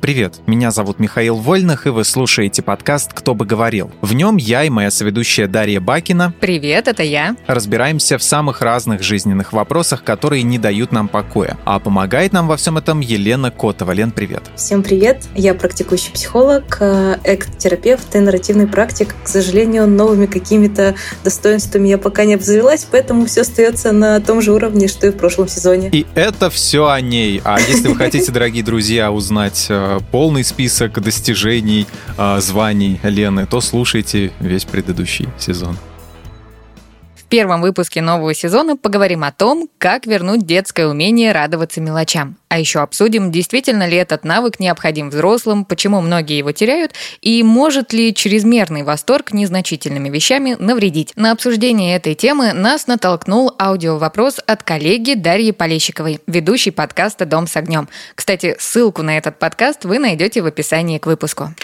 Привет, меня зовут Михаил Вольных, и вы слушаете подкаст «Кто бы говорил». В нем я и моя соведущая Дарья Бакина Привет, это я. разбираемся в самых разных жизненных вопросах, которые не дают нам покоя. А помогает нам во всем этом Елена Котова. Лен, привет. Всем привет! Я практикующий психолог, э, экт-терапевт и нарративный практик. К сожалению, новыми какими-то достоинствами я пока не обзавелась, поэтому все остается на том же уровне, что и в прошлом сезоне. И это все о ней. А если вы хотите, дорогие друзья, узнать э, полный список достижений, э, званий Лены, то слушайте весь предыдущий сезон. Первом выпуске нового сезона поговорим о том, как вернуть детское умение радоваться мелочам. А еще обсудим, действительно ли этот навык необходим взрослым, почему многие его теряют, и может ли чрезмерный восторг незначительными вещами навредить. На обсуждение этой темы нас натолкнул аудиовопрос от коллеги Дарьи Полещиковой, ведущей подкаста «Дом с огнем». Кстати, ссылку на этот подкаст вы найдете в описании к выпуску.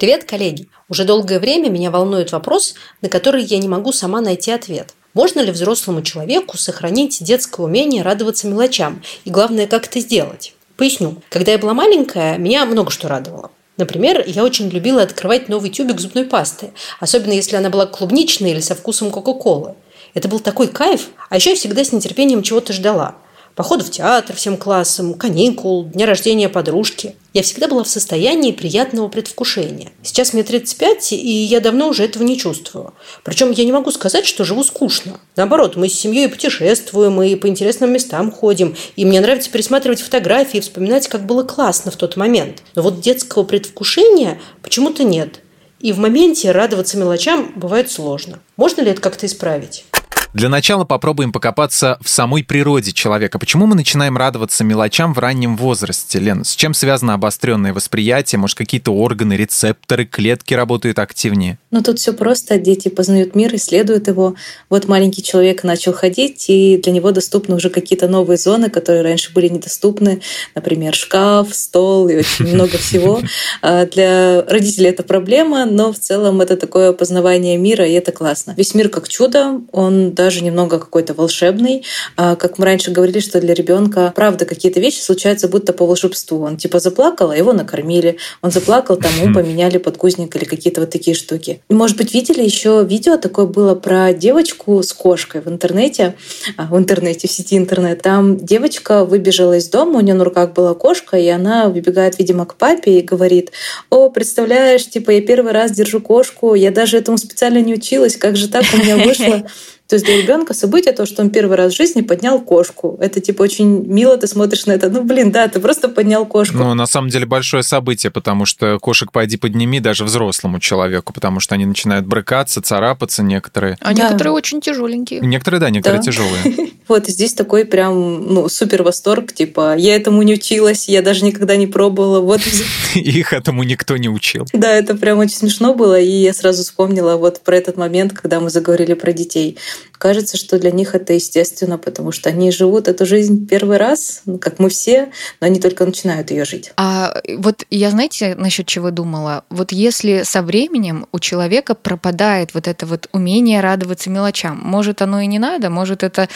Привет, коллеги! Уже долгое время меня волнует вопрос, на который я не могу сама найти ответ. Можно ли взрослому человеку сохранить детское умение радоваться мелочам? И главное, как это сделать? Поясню. Когда я была маленькая, меня много что радовало. Например, я очень любила открывать новый тюбик зубной пасты, особенно если она была клубничной или со вкусом Кока-Колы. Это был такой кайф, а еще я всегда с нетерпением чего-то ждала. Похода в театр всем классом, каникул, дня рождения подружки. Я всегда была в состоянии приятного предвкушения. Сейчас мне 35, и я давно уже этого не чувствую. Причем я не могу сказать, что живу скучно. Наоборот, мы с семьей путешествуем, и по интересным местам ходим. И мне нравится пересматривать фотографии и вспоминать, как было классно в тот момент. Но вот детского предвкушения почему-то нет. И в моменте радоваться мелочам бывает сложно. Можно ли это как-то исправить? Для начала попробуем покопаться в самой природе человека. Почему мы начинаем радоваться мелочам в раннем возрасте, Лен? С чем связано обостренное восприятие? Может, какие-то органы, рецепторы, клетки работают активнее? Но тут все просто. Дети познают мир, исследуют его. Вот маленький человек начал ходить, и для него доступны уже какие-то новые зоны, которые раньше были недоступны. Например, шкаф, стол и очень много всего. А Для родителей это проблема, но в целом это такое познавание мира, и это классно. Весь мир как чудо, он даже немного какой-то волшебный. А, Как мы раньше говорили, что для ребенка, правда, какие-то вещи случаются будто по волшебству. Он типа заплакал, а его накормили. Он заплакал, тому поменяли подгузник или какие-то вот такие штуки. Может быть, видели еще видео такое было про девочку с кошкой в интернете, а, в интернете, в сети интернет. Там девочка выбежала из дома, у нее на руках была кошка, и она выбегает, видимо, к папе и говорит, о, представляешь, типа, я первый раз держу кошку, я даже этому специально не училась, как же так у меня вышло? То есть для ребенка событие то, что он первый раз в жизни поднял кошку. Это типа очень мило, ты смотришь на это. Ну, блин, да, ты просто поднял кошку. Ну, на самом деле большое событие, потому что кошек пойди подними даже взрослому человеку, потому что они начинают брыкаться, царапаться некоторые. А Да. некоторые очень тяжеленькие. Некоторые, да, некоторые Да. тяжелые. Вот здесь такой прям, ну, супер восторг, типа, я этому не училась, я даже никогда не пробовала. Вот Их этому никто не учил. Да, это прям очень смешно было, и я сразу вспомнила вот про этот момент, когда мы заговорили про детей. Кажется, что для них это естественно, потому что они живут эту жизнь первый раз, ну, как мы все, но они только начинают ее жить. А вот я, знаете, насчет чего думала? Вот если со временем у человека пропадает вот это вот умение радоваться мелочам, может, оно и не надо, может, это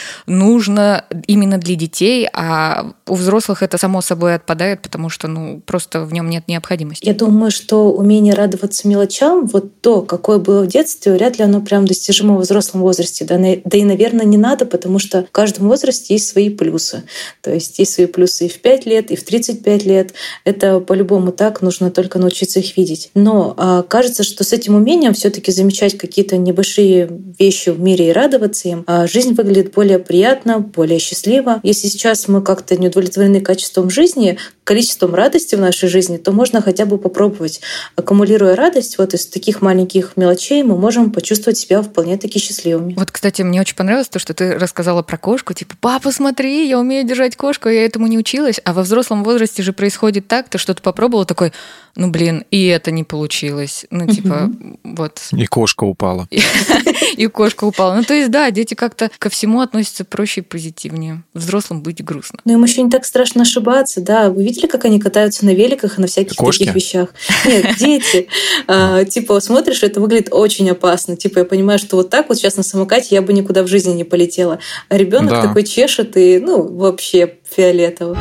нужно именно для детей, а у взрослых это само собой отпадает, потому что, ну, просто в нем нет необходимости. Я думаю, что умение радоваться мелочам, вот то, какое было в детстве, вряд ли оно прям достижимо в взрослом возрасте. Да, да и, наверное, не надо, потому что в каждом возрасте есть свои плюсы. То есть есть свои плюсы и в 5 лет, и в 35 лет. Это по-любому так, нужно только научиться их видеть. Но а, кажется, что с этим умением все таки замечать какие-то небольшие вещи в мире и радоваться им, а, жизнь выглядит более приятно, более счастливо. Если сейчас мы как-то не удовлетворены качеством жизни, количеством радости в нашей жизни, то можно хотя бы попробовать. Аккумулируя радость вот из таких маленьких мелочей, мы можем почувствовать себя вполне таки счастливыми. Вот, кстати, мне очень понравилось то, что ты рассказала про кошку. Типа, папа, смотри, я умею держать кошку, я этому не училась. А во взрослом возрасте же происходит так, ты что-то попробовал, такой, ну, блин, и это не получилось. Ну, типа, вот. И кошка упала. И кошка упала. Ну, то есть, да, дети как-то ко всему относятся проще и позитивнее. Взрослым быть грустно. Но им еще не так страшно ошибаться, да. Вы видели, как они катаются на великах и на всяких Кошки? таких вещах? Нет, дети. А, Типа, смотришь, это выглядит очень опасно. Типа, я понимаю, что вот так вот сейчас на самокате я бы никуда в жизни не полетела. А ребенок такой чешет и, ну, вообще фиолетово.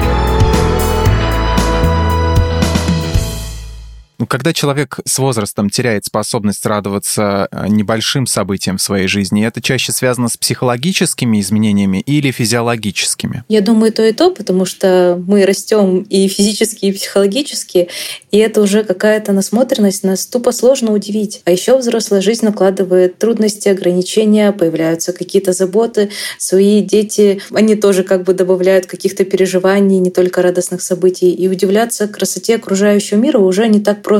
Ну, когда человек с возрастом теряет способность радоваться э, небольшим событиям в своей жизни, это чаще связано с психологическими изменениями или физиологическими? Я думаю, то и то, потому что мы растем и физически, и психологически, и это уже какая-то насмотренность, нас тупо сложно удивить. А еще взрослая жизнь накладывает трудности, ограничения, появляются какие-то заботы, свои дети, они тоже как бы добавляют каких-то переживаний, не только радостных событий. И удивляться красоте окружающего мира уже не так просто.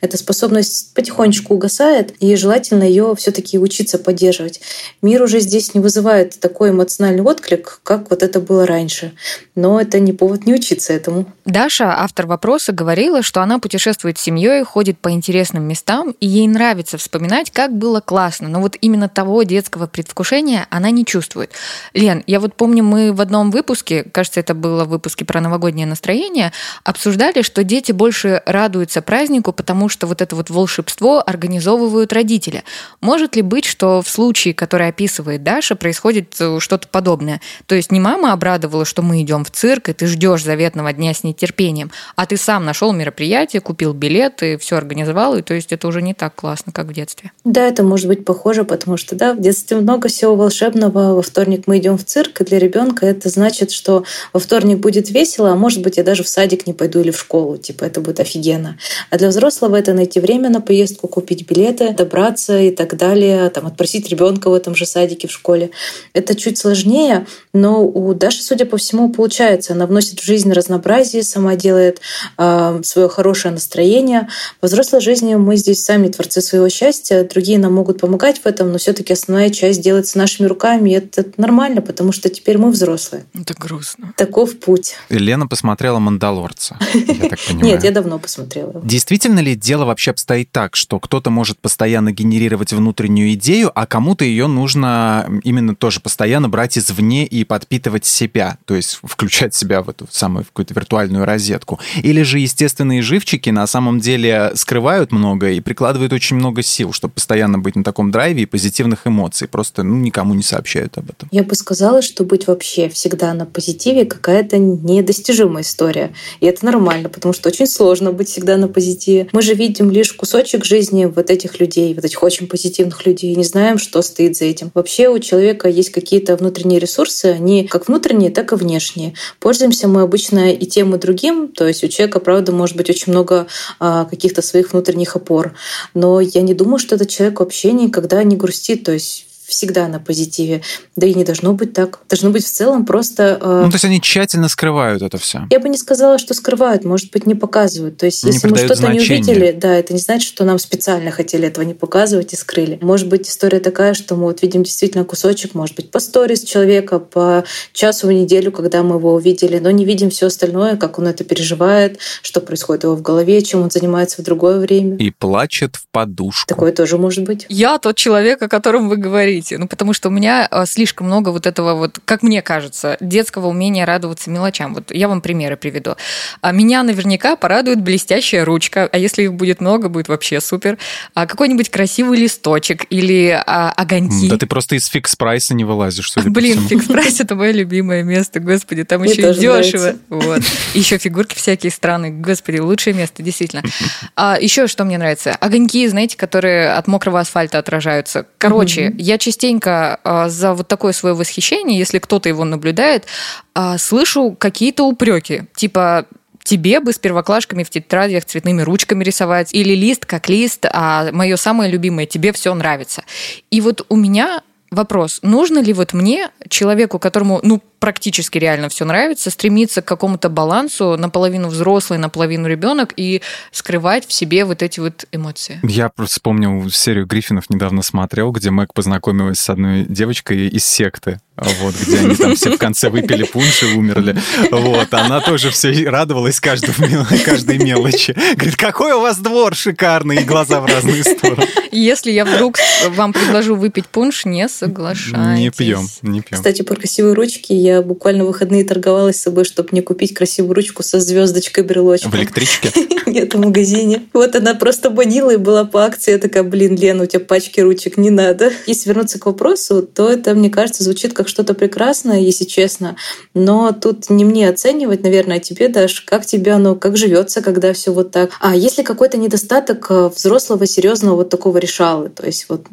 Эта способность потихонечку угасает, и желательно ее все-таки учиться поддерживать. Мир уже здесь не вызывает такой эмоциональный отклик, как вот это было раньше. Но это не повод не учиться этому. Даша, автор вопроса, говорила, что она путешествует с семьей, ходит по интересным местам, и ей нравится вспоминать, как было классно. Но вот именно того детского предвкушения она не чувствует. Лен, я вот помню, мы в одном выпуске, кажется, это было в выпуске про новогоднее настроение, обсуждали, что дети больше радуются празднику, потому что вот это вот волшебство организовывают родители. Может ли быть, что в случае, который описывает Даша, происходит э, что-то подобное? То есть не мама обрадовала, что мы идем в цирк, и ты ждешь заветного дня с нетерпением, а ты сам нашел мероприятие, купил билеты, все организовал, и то есть это уже не так классно, как в детстве. Да, это может быть похоже, потому что да, в детстве много всего волшебного. Во вторник мы идем в цирк, и для ребенка это значит, что во вторник будет весело, а может быть, я даже в садик не пойду или в школу. Типа, это будет офигенно. А для взрослого это найти время на поездку, купить билеты, добраться и так далее, там, отпросить ребенка в этом же садике в школе. Это чуть сложнее, но у Даши, судя по всему, получается. Она вносит в жизнь разнообразие, сама делает э, свое хорошее настроение. Во взрослой жизни мы здесь сами творцы своего счастья, другие нам могут помогать в этом, но все-таки основная часть делается нашими руками, и это нормально, потому что теперь мы взрослые. Это грустно. Таков путь. Лена посмотрела «Мандалорца», я так понимаю. Нет, я давно посмотрела. Действительно ли дело вообще обстоит так, что кто-то может постоянно генерировать внутреннюю идею, а кому-то ее нужно именно тоже постоянно брать извне и подпитывать себя, то есть включать себя в эту самую какую-то виртуальную розетку? Или же естественные живчики на самом деле скрывают много и прикладывают очень много сил, чтобы постоянно быть на таком драйве и позитивных эмоций, просто ну, никому не сообщают об этом? Я бы сказала, что быть вообще всегда на позитиве какая-то недостижимая история. И это нормально, потому что очень сложно быть всегда на позитиве. Мы же видим лишь кусочек жизни вот этих людей, вот этих очень позитивных людей, не знаем, что стоит за этим. Вообще у человека есть какие-то внутренние ресурсы, они как внутренние, так и внешние. Пользуемся мы обычно и тем, и другим, то есть у человека, правда, может быть очень много а, каких-то своих внутренних опор. Но я не думаю, что этот человек вообще никогда не грустит. То есть всегда на позитиве. Да и не должно быть так. Должно быть в целом просто... Э... Ну, то есть они тщательно скрывают это все. Я бы не сказала, что скрывают, может быть, не показывают. То есть, если мы что-то не увидели, да, это не значит, что нам специально хотели этого не показывать и скрыли. Может быть, история такая, что мы вот видим действительно кусочек, может быть, по сторис человека, по часу в неделю, когда мы его увидели, но не видим все остальное, как он это переживает, что происходит у его в голове, чем он занимается в другое время. И плачет в подушку. Такое тоже может быть. Я тот человек, о котором вы говорите говорите. Ну, потому что у меня э, слишком много вот этого вот, как мне кажется, детского умения радоваться мелочам. Вот я вам примеры приведу. А меня наверняка порадует блестящая ручка, а если их будет много, будет вообще супер. А какой-нибудь красивый листочек или а, огоньки. Да ты просто из Fix Price а не вылазишь, судя Блин, фикс прайс это мое любимое место, господи, там мне еще и дешево. Вот. Еще фигурки всякие странные, господи, лучшее место, действительно. А еще что мне нравится? Огоньки, знаете, которые от мокрого асфальта отражаются. Короче, я частенько а, за вот такое свое восхищение, если кто-то его наблюдает, а, слышу какие-то упреки, типа тебе бы с первоклашками в тетрадях цветными ручками рисовать, или лист как лист, а мое самое любимое, тебе все нравится. И вот у меня вопрос, нужно ли вот мне, человеку, которому, ну, практически реально все нравится, стремиться к какому-то балансу, наполовину взрослый, наполовину ребенок, и скрывать в себе вот эти вот эмоции. Я просто вспомнил серию Гриффинов недавно смотрел, где Мэг познакомилась с одной девочкой из секты, вот, где они там все в конце выпили пунш и умерли. Вот, она тоже все радовалась каждой, каждой мелочи. Говорит, какой у вас двор шикарный, и глаза в разные стороны. Если я вдруг вам предложу выпить пунш, не соглашайтесь. Не пьем, не пьем. Кстати, про красивые ручки я буквально в выходные торговалась с собой, чтобы мне купить красивую ручку со звездочкой брелочком. В электричке? Нет, в магазине. Вот она просто банила и была по акции. Я такая, блин, Лена, у тебя пачки ручек, не надо. Если вернуться к вопросу, то это, мне кажется, звучит как что-то прекрасное, если честно. Но тут не мне оценивать, наверное, а тебе, Даш, как тебе оно, как живется, когда все вот так. А если какой-то недостаток э, взрослого, серьезного вот такого решала? То есть вот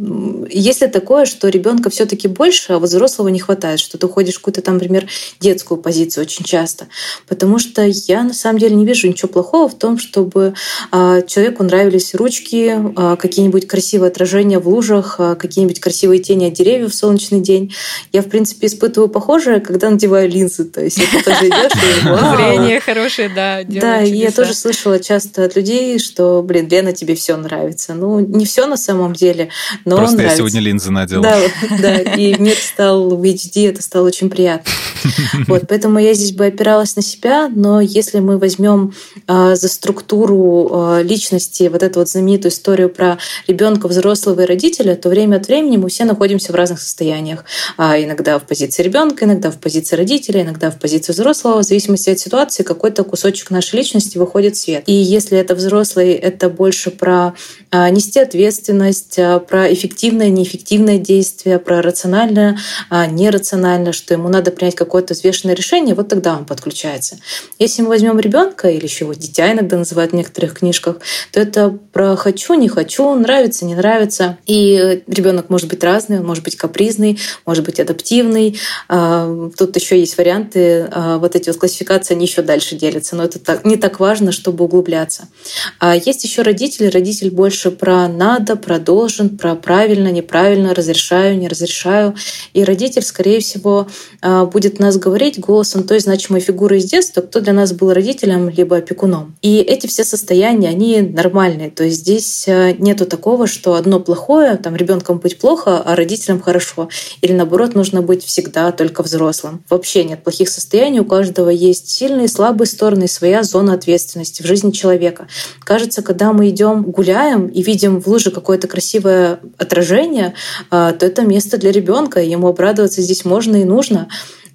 если такое, что ребенка все-таки больше, а вот взрослого не хватает, что ты уходишь в какую-то там, например, детскую позицию очень часто. Потому что я на самом деле не вижу ничего плохого в том, чтобы а, человеку нравились ручки, а, какие-нибудь красивые отражения в лужах, а, какие-нибудь красивые тени от деревьев в солнечный день. Я, в принципе, испытываю похожее, когда надеваю линзы. То есть это тоже идешь и Зрение хорошее, да. Да, и я тоже слышала часто от людей, что, блин, Лена, тебе все нравится. Ну, не все на самом деле, но Просто нравится. я сегодня линзы надела. Да, да, и мир стал в HD, это стало очень приятно. Вот, поэтому я здесь бы опиралась на себя, но если мы возьмем э, за структуру э, личности вот эту вот знаменитую историю про ребенка, взрослого и родителя, то время от времени мы все находимся в разных состояниях. А иногда в позиции ребенка, иногда в позиции родителя, иногда в позиции взрослого. В зависимости от ситуации какой-то кусочек нашей личности выходит в свет. И если это взрослый, это больше про э, нести ответственность, э, про эффективное, неэффективное действие, про рациональное, э, нерациональное, что ему надо принять какое-то взвешенное решение, вот тогда он подключается. Если мы возьмем ребенка или еще вот дитя иногда называют в некоторых книжках, то это про хочу, не хочу, нравится, не нравится. И ребенок может быть разный, он может быть капризный, может быть адаптивный. А, тут еще есть варианты, а, вот эти вот классификации, они еще дальше делятся, но это так, не так важно, чтобы углубляться. А есть еще родители, родитель больше про надо, про должен, про правильно, неправильно, разрешаю, не разрешаю. И родитель, скорее всего, будет нас говорить голосом той значимой фигуры из детства, кто для нас был родителем либо опекуном. И эти все состояния, они нормальные. То есть здесь э, нету такого, что одно плохое, там ребенком быть плохо, а родителям хорошо. Или наоборот, нужно быть всегда только взрослым. Вообще нет плохих состояний, у каждого есть сильные и слабые стороны, своя зона ответственности в жизни человека. Кажется, когда мы идем гуляем и видим в луже какое-то красивое отражение, э, то это место для ребенка, ему обрадоваться здесь можно и нужно.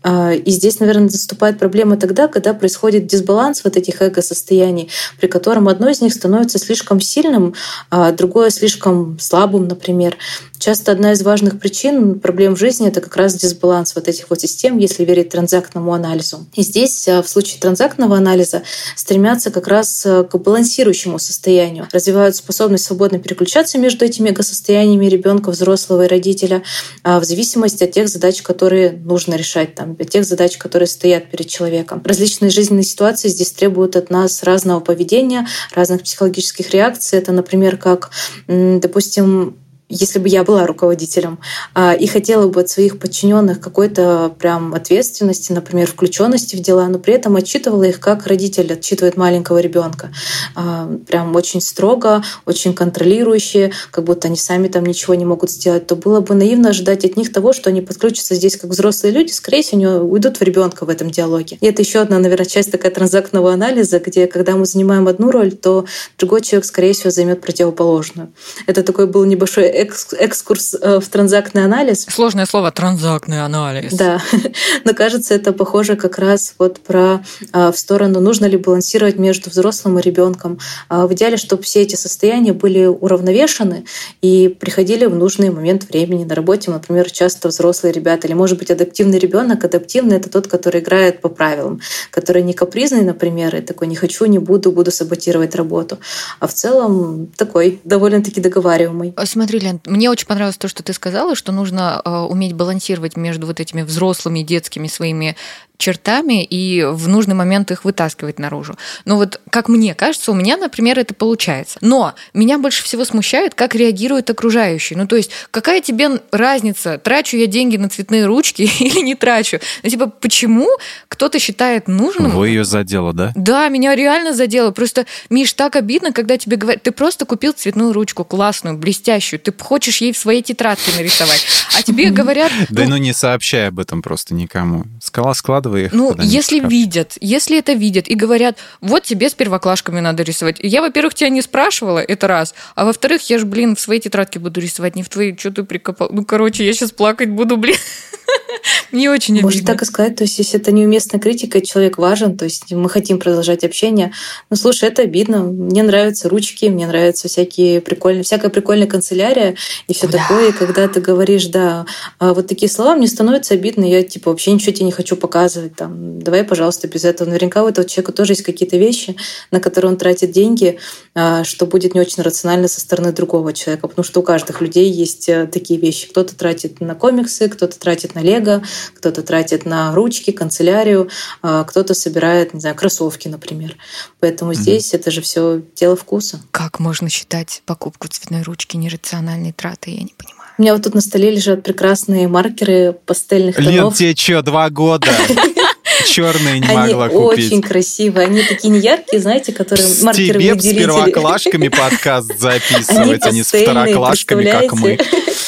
А, и здесь, наверное, наступает проблема тогда, когда происходит дисбаланс вот этих эго-состояний, при котором одно из них становится слишком сильным, а другое слишком слабым, например. Часто одна из важных причин проблем в жизни — это как раз дисбаланс вот этих вот систем, если верить транзактному анализу. И здесь а, в случае транзактного анализа стремятся как раз а, к балансирующему состоянию, развивают способность свободно переключаться между этими эго-состояниями ребенка, взрослого и родителя в зависимости от тех задач, которые нужно решать, там, от тех задач, которые стоят перед человеком. Различные жизненные ситуации здесь требуют от нас разного поведения, разных психологических реакций. Это, например, как, допустим, если бы я была руководителем а, и хотела бы от своих подчиненных какой-то прям ответственности, например, включенности в дела, но при этом отчитывала их, как родитель отчитывает маленького ребенка. А, прям очень строго, очень контролирующие, как будто они сами там ничего не могут сделать, то было бы наивно ожидать от них того, что они подключатся здесь как взрослые люди, скорее всего, уйдут в ребенка в этом диалоге. И это еще одна, наверное, часть такая транзактного анализа, где когда мы занимаем одну роль, то другой человек, скорее всего, займет противоположную. Это такой был небольшой экскурс э, в транзактный анализ. Сложное слово транзактный анализ. Да, но кажется, это похоже как раз вот про э, в сторону, нужно ли балансировать между взрослым и ребенком. А в идеале, чтобы все эти состояния были уравновешены и приходили в нужный момент времени. На работе, например, часто взрослые ребята, или, может быть, адаптивный ребенок. Адаптивный — это тот, который играет по правилам, который не капризный, например, и такой «не хочу, не буду, буду саботировать работу». А в целом такой довольно-таки договариваемый. Смотри, Лен, мне очень понравилось то, что ты сказала, что нужно э, уметь балансировать между вот этими взрослыми детскими своими чертами и в нужный момент их вытаскивать наружу. Но вот, как мне кажется, у меня, например, это получается. Но меня больше всего смущает, как реагируют окружающие. Ну, то есть, какая тебе разница, трачу я деньги на цветные ручки или не трачу? Ну, типа, почему кто-то считает нужным... Вы ее задело, да? Да, меня реально задело. Просто, Миш, так обидно, когда тебе говорят, ты просто купил цветную ручку классную, блестящую, ты хочешь ей в своей тетрадке нарисовать, а тебе говорят... Да ну не сообщай об этом просто никому. Скала складывай складывай их. Ну, если видят, если это видят и говорят, вот тебе с первоклашками надо рисовать. Я, во-первых, тебя не спрашивала, это раз. А во-вторых, я же, блин, в своей тетрадке буду рисовать, не в твоей. Что ты прикопал? Ну, короче, я сейчас плакать буду, блин. Мне очень обидно. Можно так и сказать. То есть, если это неуместная критика, человек важен, то есть мы хотим продолжать общение. Ну, слушай, это обидно. Мне нравятся ручки, мне нравятся всякие прикольные, всякая прикольная канцелярия и все такое. И когда ты говоришь, да, а вот такие слова, мне становится обидно. Я, типа, вообще ничего тебе не хочу показывать. Там, давай, пожалуйста, без этого. Наверняка у этого человека тоже есть какие-то вещи, на которые он тратит деньги, а, что будет не очень рационально со стороны другого человека. Потому что у каждых людей есть э, такие вещи. Кто-то тратит на комиксы, кто-то тратит на лего, кто-то тратит на ручки, канцелярию, а кто-то собирает, не знаю, кроссовки, например. Поэтому mm-hmm. здесь это же все дело вкуса. Как можно считать покупку цветной ручки нерациональной тратой, я не понимаю. У меня вот тут на столе лежат прекрасные маркеры пастельных тонов. Лен, тебе что, два года? Черные не могла купить. очень красивые. Они такие неяркие, знаете, которые маркеры Тебе с первоклашками подкаст записывать, а не с второклашками, как мы.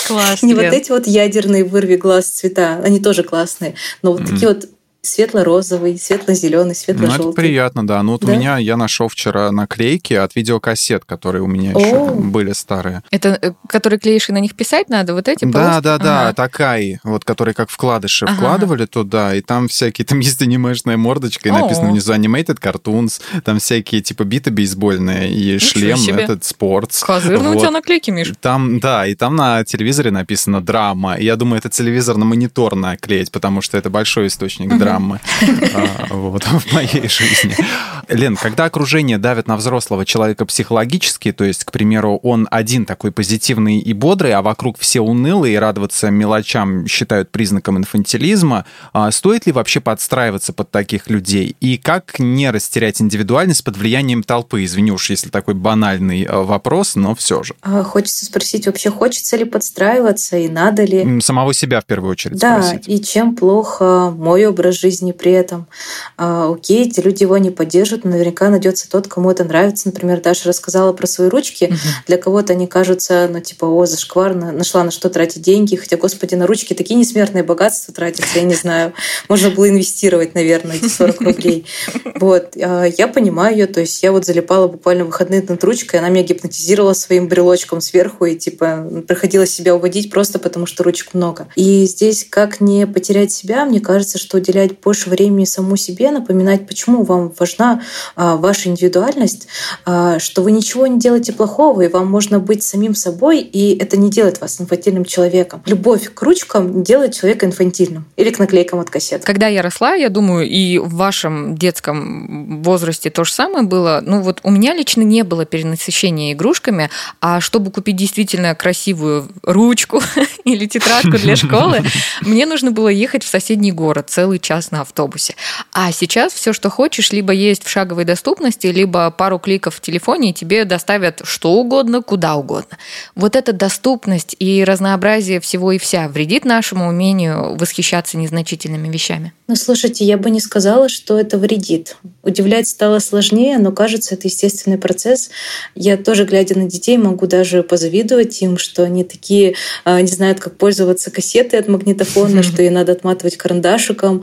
Класс. Не вот эти вот ядерные вырви глаз цвета, они тоже классные, но вот такие вот светло-розовый, светло-зеленый, светло-желтый. Ну, это приятно, да. Ну, вот да? у меня, я нашел вчера наклейки от видеокассет, которые у меня О! еще были старые. Это, э, которые клеишь и на них писать надо, вот эти? Да, да, да, ага. такая, вот, которые как вкладыши ага. вкладывали туда, и там всякие, там есть анимешная мордочка, и О! написано внизу Animated Cartoons, там всякие, типа, биты бейсбольные, и Ничего шлем себе. этот, спортс. Козырно вот. у тебя наклейки, Миш. Там, да, и там на телевизоре написано драма, и я думаю, это телевизор на монитор наклеить, потому что это большой источник угу. драмы драмы а, вот, в моей жизни. Лен, когда окружение давит на взрослого человека психологически, то есть, к примеру, он один такой позитивный и бодрый, а вокруг все унылые и радоваться мелочам считают признаком инфантилизма, а стоит ли вообще подстраиваться под таких людей? И как не растерять индивидуальность под влиянием толпы? Извини уж, если такой банальный а, вопрос, но все же. Хочется спросить, вообще хочется ли подстраиваться и надо ли? Самого себя в первую очередь да, спросить. и чем плохо мой образ жизни при этом. А, окей, эти люди его не поддержат, наверняка найдется тот, кому это нравится. Например, Даша рассказала про свои ручки. Угу. Для кого-то они кажутся, ну, типа, о, зашквар, нашла на что тратить деньги. Хотя, господи, на ручки такие несмертные богатства тратятся, я не знаю. Можно было инвестировать, наверное, эти 40 рублей. Вот. А, я понимаю ее, то есть я вот залипала буквально выходные над ручкой, она меня гипнотизировала своим брелочком сверху и, типа, приходилось себя уводить просто потому, что ручек много. И здесь как не потерять себя, мне кажется, что уделять больше времени саму себе, напоминать, почему вам важна а, ваша индивидуальность, а, что вы ничего не делаете плохого, и вам можно быть самим собой, и это не делает вас инфантильным человеком. Любовь к ручкам делает человека инфантильным или к наклейкам от кассет. Когда я росла, я думаю, и в вашем детском возрасте то же самое было. Ну вот у меня лично не было перенасыщения игрушками, а чтобы купить действительно красивую ручку или тетрадку для школы, мне нужно было ехать в соседний город целый час на автобусе. А сейчас все, что хочешь, либо есть в шаговой доступности, либо пару кликов в телефоне, и тебе доставят что угодно, куда угодно. Вот эта доступность и разнообразие всего и вся вредит нашему умению восхищаться незначительными вещами. Ну, слушайте, я бы не сказала, что это вредит. Удивлять стало сложнее, но кажется, это естественный процесс. Я тоже, глядя на детей, могу даже позавидовать им, что они такие а, не знают, как пользоваться кассетой от магнитофона, что ей надо отматывать карандашиком,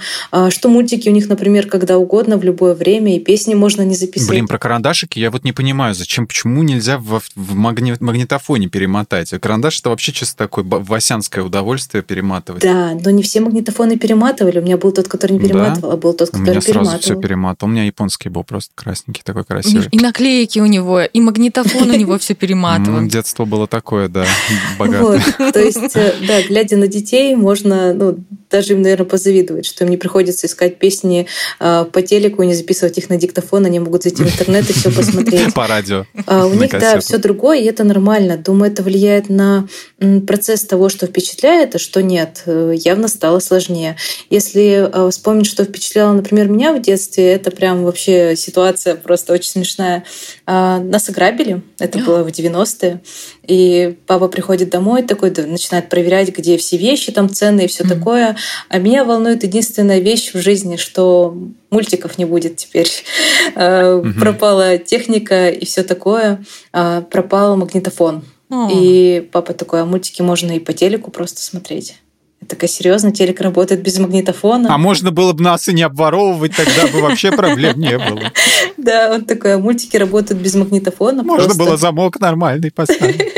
что мультики у них, например, когда угодно, в любое время, и песни можно не записывать. Блин, про карандашики я вот не понимаю, зачем, почему нельзя в, в магни, магнитофоне перемотать? Карандаш — это вообще чисто такое васянское удовольствие перематывать. Да, но не все магнитофоны перематывали. У меня был тот, который не перематывал, да? а был тот, который у меня перематывал. сразу все перематывал. У меня японский был просто красненький, такой красивый. И наклейки у него, и магнитофон у него все перематывал. Детство было такое, да, богатое. То есть, э, да, глядя на детей, можно, ну, даже им, наверное, позавидовать, что им не приходится искать песни э, по телеку и не записывать их на диктофон, они могут зайти в интернет и все посмотреть. По радио. А у них, да, все другое, и это нормально. Думаю, это влияет на процесс того, что впечатляет, а что нет. Э, явно стало сложнее. Если э, вспомнить, что впечатляло, например, меня в детстве, это прям вообще ситуация просто очень смешная. А, нас ограбили, это было в 90-е, и папа приходит домой такой, начинает проверять, где все вещи там ценные и все mm-hmm. такое. А меня волнует единственная вещь в жизни, что мультиков не будет теперь. Mm-hmm. Пропала техника и все такое. А, пропал магнитофон. Oh. И папа такой, а мультики можно и по телеку просто смотреть. Я такая, серьезно, телек работает без магнитофона? А можно было бы нас и не обворовывать, тогда бы вообще проблем не было. Да, он такой, а мультики работают без магнитофона. Можно было замок нормальный поставить.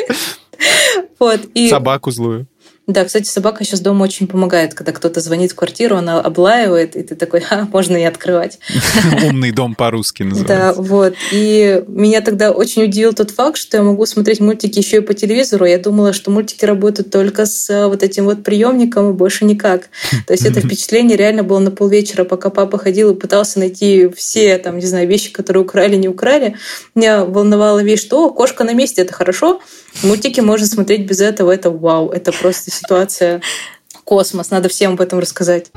Вот, и... Собаку злую. Да, кстати, собака сейчас дома очень помогает, когда кто-то звонит в квартиру, она облаивает, и ты такой, а, можно и открывать. Умный дом по-русски называется. Да, вот. И меня тогда очень удивил тот факт, что я могу смотреть мультики еще и по телевизору. Я думала, что мультики работают только с э, вот этим вот приемником и больше никак. То есть это впечатление реально было на полвечера, пока папа ходил и пытался найти все, там, не знаю, вещи, которые украли, не украли. Меня волновала вещь, что кошка на месте, это хорошо. Мультики можно смотреть без этого, это вау, это просто ситуация космос. Надо всем об этом рассказать.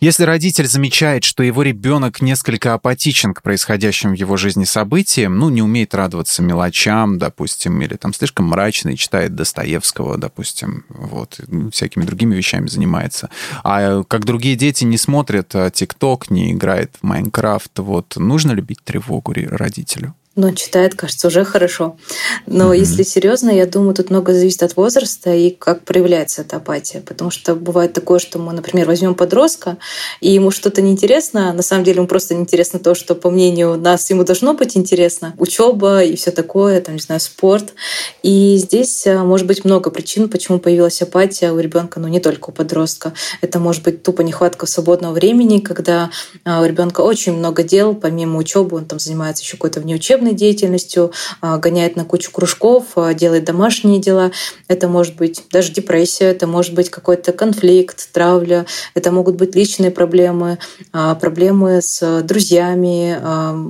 Если родитель замечает, что его ребенок несколько апатичен к происходящим в его жизни событиям, ну, не умеет радоваться мелочам, допустим, или там слишком мрачный, читает Достоевского, допустим, вот, всякими другими вещами занимается, а как другие дети не смотрят а, ТикТок, не играет в Майнкрафт, вот, нужно любить тревогу родителю? Но читает, кажется, уже хорошо. Но mm-hmm. если серьезно, я думаю, тут много зависит от возраста и как проявляется эта апатия. Потому что бывает такое, что мы, например, возьмем подростка, и ему что-то неинтересно, на самом деле ему просто неинтересно то, что, по мнению нас, ему должно быть интересно. Учеба и все такое, там, не знаю, спорт. И здесь э, может быть много причин, почему появилась апатия у ребенка, но не только у подростка. Это может быть тупо нехватка свободного времени, когда э, у ребенка очень много дел, помимо учебы, он там занимается еще какой-то внеучебной спортивной деятельностью, а, гоняет на кучу кружков, а, делает домашние дела. Это может быть даже депрессия, это может быть какой-то конфликт, травля, это могут быть личные проблемы, а, проблемы с друзьями,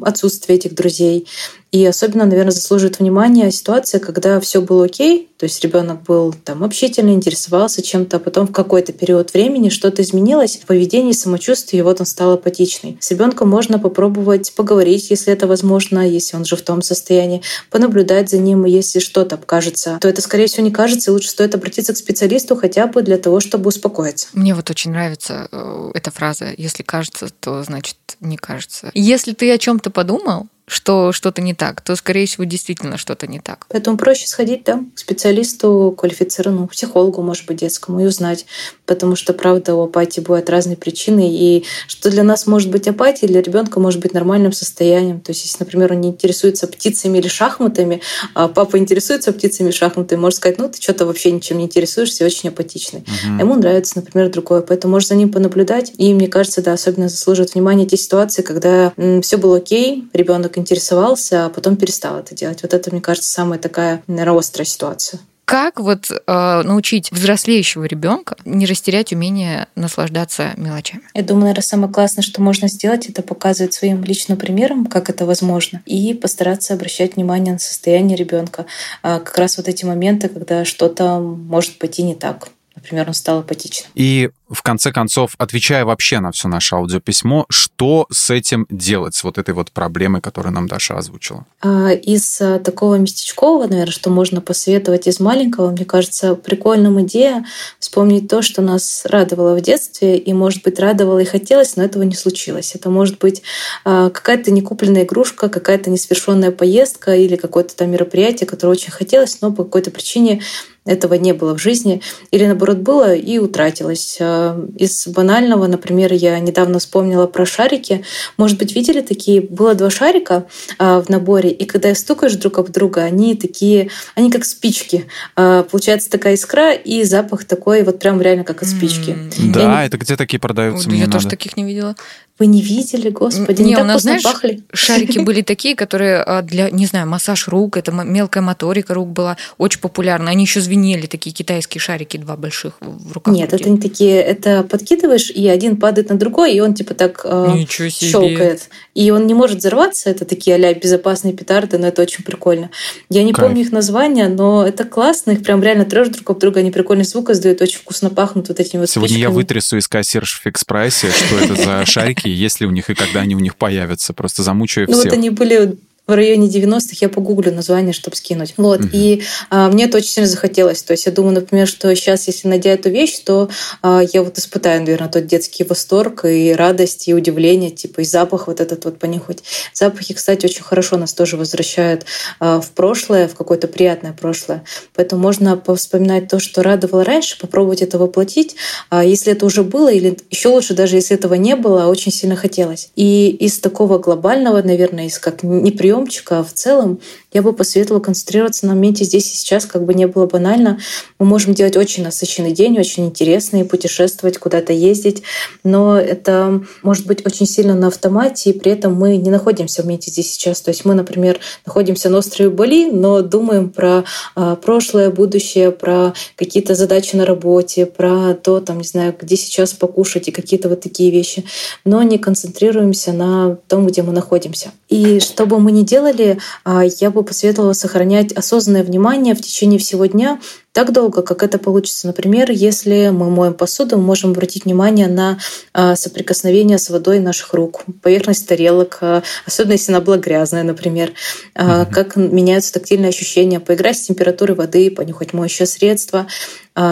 отсутствие этих друзей. И особенно, наверное, заслуживает внимания ситуация, когда все было окей, то есть ребенок был там общительный, интересовался чем-то, а потом в какой-то период времени что-то изменилось в поведении, самочувствии, и вот он стал апатичный. С ребенком можно попробовать поговорить, если это возможно, если он же в том состоянии, понаблюдать за ним, если что-то кажется, то это, скорее всего, не кажется, и лучше стоит обратиться к специалисту хотя бы для того, чтобы успокоиться. Мне вот очень нравится э, эта фраза «если кажется, то значит не кажется». Если ты о чем то подумал, что что-то не так, то, скорее всего, действительно что-то не так. Поэтому проще сходить да, к специалисту квалифицированному, психологу, может быть, детскому, и узнать. Потому что, правда, у апатии бывают разные причины. И что для нас может быть апатия, для ребенка может быть нормальным состоянием. То есть, если, например, он не интересуется птицами или шахматами, а папа интересуется птицами и шахматами, может сказать, ну, ты что-то вообще ничем не интересуешься, очень апатичный. Угу. А ему нравится, например, другое. Поэтому можно за ним понаблюдать. И мне кажется, да, особенно заслуживает внимания те ситуации, когда все было окей, ребенок интересовался, а потом перестал это делать. Вот это, мне кажется, самая такая, наверное, острая ситуация. Как вот э, научить взрослеющего ребенка не растерять умение наслаждаться мелочами? Я думаю, наверное, самое классное, что можно сделать, это показывать своим личным примером, как это возможно, и постараться обращать внимание на состояние ребенка. А как раз вот эти моменты, когда что-то может пойти не так. Например, он стал апатичным. И в конце концов, отвечая вообще на все наше аудиописьмо, что с этим делать, с вот этой вот проблемой, которую нам Даша озвучила? А, из а, такого местечкового, наверное, что можно посоветовать из маленького, мне кажется, прикольным идея вспомнить то, что нас радовало в детстве, и, может быть, радовало и хотелось, но этого не случилось. Это может быть а, какая-то некупленная игрушка, какая-то несовершенная поездка или какое-то там мероприятие, которое очень хотелось, но по какой-то причине этого не было в жизни, или наоборот было и утратилось. Из банального, например, я недавно вспомнила про шарики. Может быть, видели такие? Было два шарика а, в наборе, и когда стукаешь друг об друга, они такие, они как спички. А, получается такая искра и запах такой вот прям реально как от спички. Да, это где такие продаются? Я тоже таких не видела. Вы не видели, господи, не, не так у нас, знаешь, пахли. шарики были такие, которые а, для, не знаю, массаж рук, это мелкая моторика рук была очень популярна. Они еще звенели, такие китайские шарики, два больших в руках. Нет, это не такие, это подкидываешь, и один падает на другой, и он типа так э, щелкает. И он не может взорваться, это такие а безопасные петарды, но это очень прикольно. Я не Кайф. помню их названия, но это классно, их прям реально трешь друг об друга, они прикольный звук издают, очень вкусно пахнут вот этими вот Сегодня спичками. я вытрясу из кассирш в фикс прайсе, что это за шарики, и есть ли у них и когда они у них появятся. Просто замучаю всех. Ну вот они были в районе 90-х, я погуглю название, чтобы скинуть. Вот. Угу. И а, мне это очень сильно захотелось. То есть я думаю, например, что сейчас, если найдя эту вещь, то а, я вот испытаю, наверное, тот детский восторг и радость, и удивление, типа, и запах вот этот вот понюхать. Запахи, кстати, очень хорошо нас тоже возвращают а, в прошлое, в какое-то приятное прошлое. Поэтому можно вспоминать то, что радовало раньше, попробовать это воплотить. А если это уже было, или еще лучше, даже если этого не было, очень сильно хотелось. И из такого глобального, наверное, из как неприемного приемчика. В целом я бы посоветовала концентрироваться на моменте здесь и сейчас, как бы не было банально. Мы можем делать очень насыщенный день, очень интересный, путешествовать, куда-то ездить, но это может быть очень сильно на автомате, и при этом мы не находимся в моменте здесь и сейчас. То есть мы, например, находимся на острове Бали, но думаем про э, прошлое, будущее, про какие-то задачи на работе, про то, там, не знаю, где сейчас покушать и какие-то вот такие вещи, но не концентрируемся на том, где мы находимся. И что бы мы ни делали, а, я бы посоветовала сохранять осознанное внимание в течение всего дня, так долго, как это получится. Например, если мы моем посуду, мы можем обратить внимание на а, соприкосновение с водой наших рук, поверхность тарелок, а, особенно если она была грязная, например, mm-hmm. как меняются тактильные ощущения, поиграть с температурой воды, понюхать моющее средство,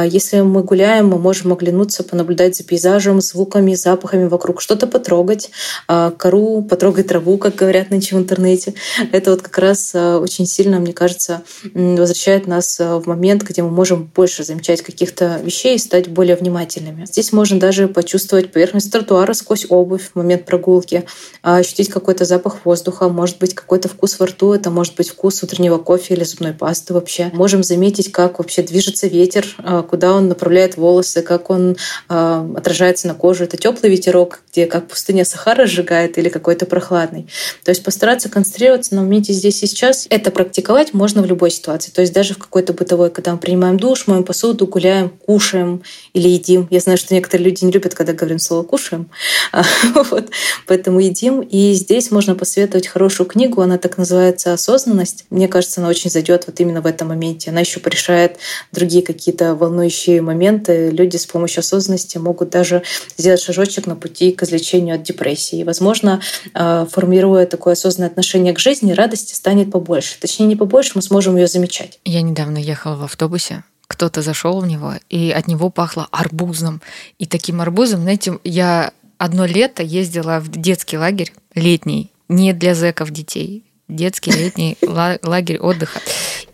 если мы гуляем, мы можем оглянуться, понаблюдать за пейзажем, звуками, запахами вокруг, что-то потрогать, кору, потрогать траву, как говорят нынче в интернете. Это вот как раз очень сильно, мне кажется, возвращает нас в момент, где мы можем больше замечать каких-то вещей и стать более внимательными. Здесь можно даже почувствовать поверхность тротуара сквозь обувь в момент прогулки, ощутить какой-то запах воздуха, может быть какой-то вкус во рту, это может быть вкус утреннего кофе или зубной пасты вообще. Можем заметить, как вообще движется ветер, а, куда он направляет волосы, как он а, отражается на коже. Это теплый ветерок, где как пустыня Сахара сжигает или какой-то прохладный. То есть постараться концентрироваться на моменте здесь и сейчас. Это практиковать можно в любой ситуации. То есть даже в какой-то бытовой, когда мы принимаем душ, моем посуду, гуляем, кушаем или едим. Я знаю, что некоторые люди не любят, когда говорим слово «кушаем». вот. Поэтому едим. И здесь можно посоветовать хорошую книгу. Она так называется «Осознанность». Мне кажется, она очень зайдет вот именно в этом моменте. Она еще порешает другие какие-то волнующие моменты, люди с помощью осознанности могут даже сделать шажочек на пути к излечению от депрессии. И, возможно, а, формируя такое осознанное отношение к жизни, радости станет побольше. Точнее, не побольше, мы сможем ее замечать. Я недавно ехала в автобусе, кто-то зашел в него, и от него пахло арбузом. И таким арбузом, знаете, я одно лето ездила в детский лагерь летний, не для зэков детей, детский летний лагерь отдыха.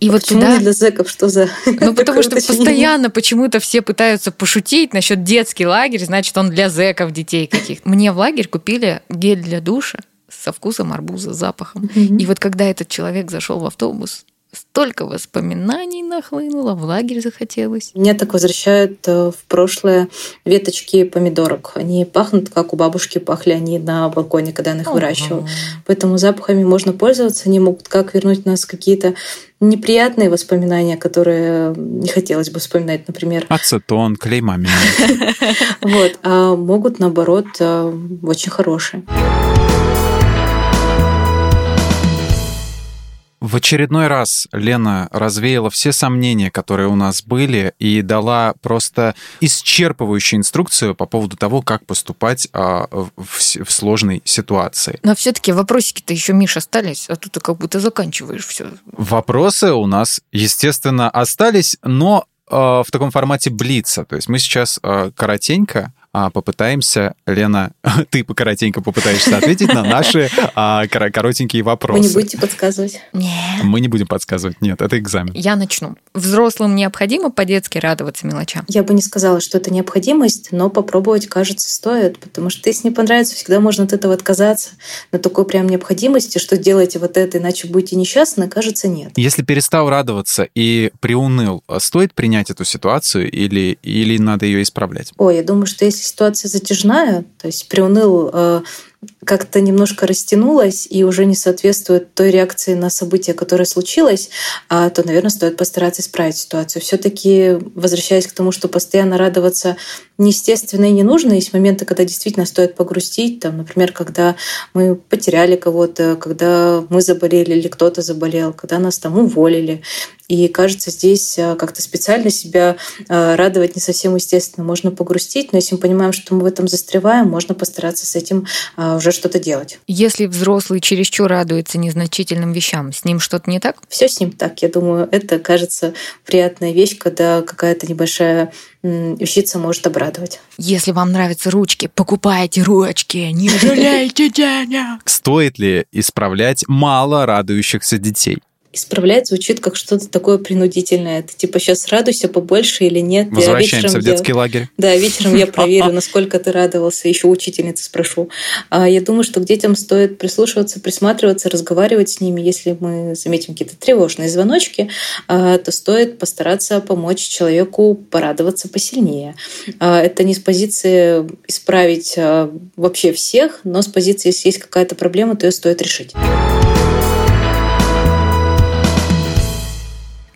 И а вот почему туда... не для зэков? Что за... Ну, потому что постоянно почему-то все пытаются пошутить насчет детский лагерь, значит, он для зэков детей каких-то. Мне в лагерь купили гель для душа со вкусом арбуза, запахом. Mm-hmm. И вот когда этот человек зашел в автобус, Столько воспоминаний нахлынуло, в лагерь захотелось. Меня так возвращают э, в прошлое веточки помидорок. Они пахнут, как у бабушки пахли они на балконе, когда она их выращивала. Поэтому запахами можно пользоваться. Они могут как вернуть нас какие-то неприятные воспоминания, которые не хотелось бы вспоминать, например. Ацетон, клей мамин. Вот. А могут, наоборот, э, очень хорошие. В очередной раз Лена развеяла все сомнения, которые у нас были, и дала просто исчерпывающую инструкцию по поводу того, как поступать а, в, в сложной ситуации. Но все-таки вопросики-то еще, Миша, остались, а тут ты как будто заканчиваешь все. Вопросы у нас, естественно, остались, но а, в таком формате блица. То есть мы сейчас а, коротенько а, попытаемся, Лена, ты покоротенько попытаешься ответить на наши а, коротенькие вопросы. Вы не будете подсказывать? Нет. Мы не будем подсказывать, нет, это экзамен. Я начну. Взрослым необходимо по-детски радоваться мелочам? Я бы не сказала, что это необходимость, но попробовать, кажется, стоит, потому что если не понравится, всегда можно от этого отказаться. Но такой прям необходимости, что делаете вот это, иначе будете несчастны, кажется, нет. Если перестал радоваться и приуныл, стоит принять эту ситуацию или, или надо ее исправлять? Ой, я думаю, что если ситуация затяжная, то есть приуныл э, как-то немножко растянулась и уже не соответствует той реакции на событие, которое случилось, а, то, наверное, стоит постараться исправить ситуацию. все таки возвращаясь к тому, что постоянно радоваться неестественно и не нужно, есть моменты, когда действительно стоит погрустить, там, например, когда мы потеряли кого-то, когда мы заболели или кто-то заболел, когда нас там уволили. И кажется, здесь а, как-то специально себя а, радовать не совсем естественно. Можно погрустить, но если мы понимаем, что мы в этом застреваем, можно постараться с этим уже что-то делать. Если взрослый чересчур радуется незначительным вещам, с ним что-то не так? Все с ним так, я думаю. Это, кажется, приятная вещь, когда какая-то небольшая вещица может обрадовать. Если вам нравятся ручки, покупайте ручки, не жалейте денег. Стоит ли исправлять мало радующихся детей? Исправлять звучит как что-то такое принудительное. Ты типа сейчас радуйся побольше или нет. Возвращаемся в детский я... лагерь. Да, вечером я проверю, насколько ты радовался, еще учительницы спрошу. А я думаю, что к детям стоит прислушиваться, присматриваться, разговаривать с ними. Если мы заметим какие-то тревожные звоночки, а, то стоит постараться помочь человеку порадоваться посильнее. А, это не с позиции исправить вообще всех, но с позиции, если есть какая-то проблема, то ее стоит решить.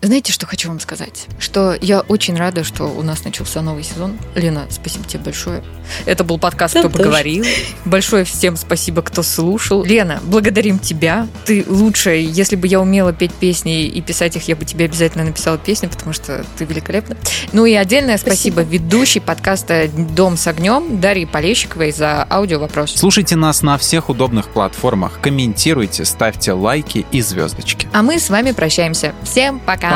Знаете, что хочу вам сказать? Что я очень рада, что у нас начался новый сезон. Лена, спасибо тебе большое. Это был подкаст «Кто поговорил». Большое всем спасибо, кто слушал. Лена, благодарим тебя. Ты лучшая. Если бы я умела петь песни и писать их, я бы тебе обязательно написала песню, потому что ты великолепна. Ну и отдельное спасибо, спасибо ведущей подкаста «Дом с огнем» Дарье Полещиковой за аудио вопрос. Слушайте нас на всех удобных платформах, комментируйте, ставьте лайки и звездочки. А мы с вами прощаемся. Всем пока.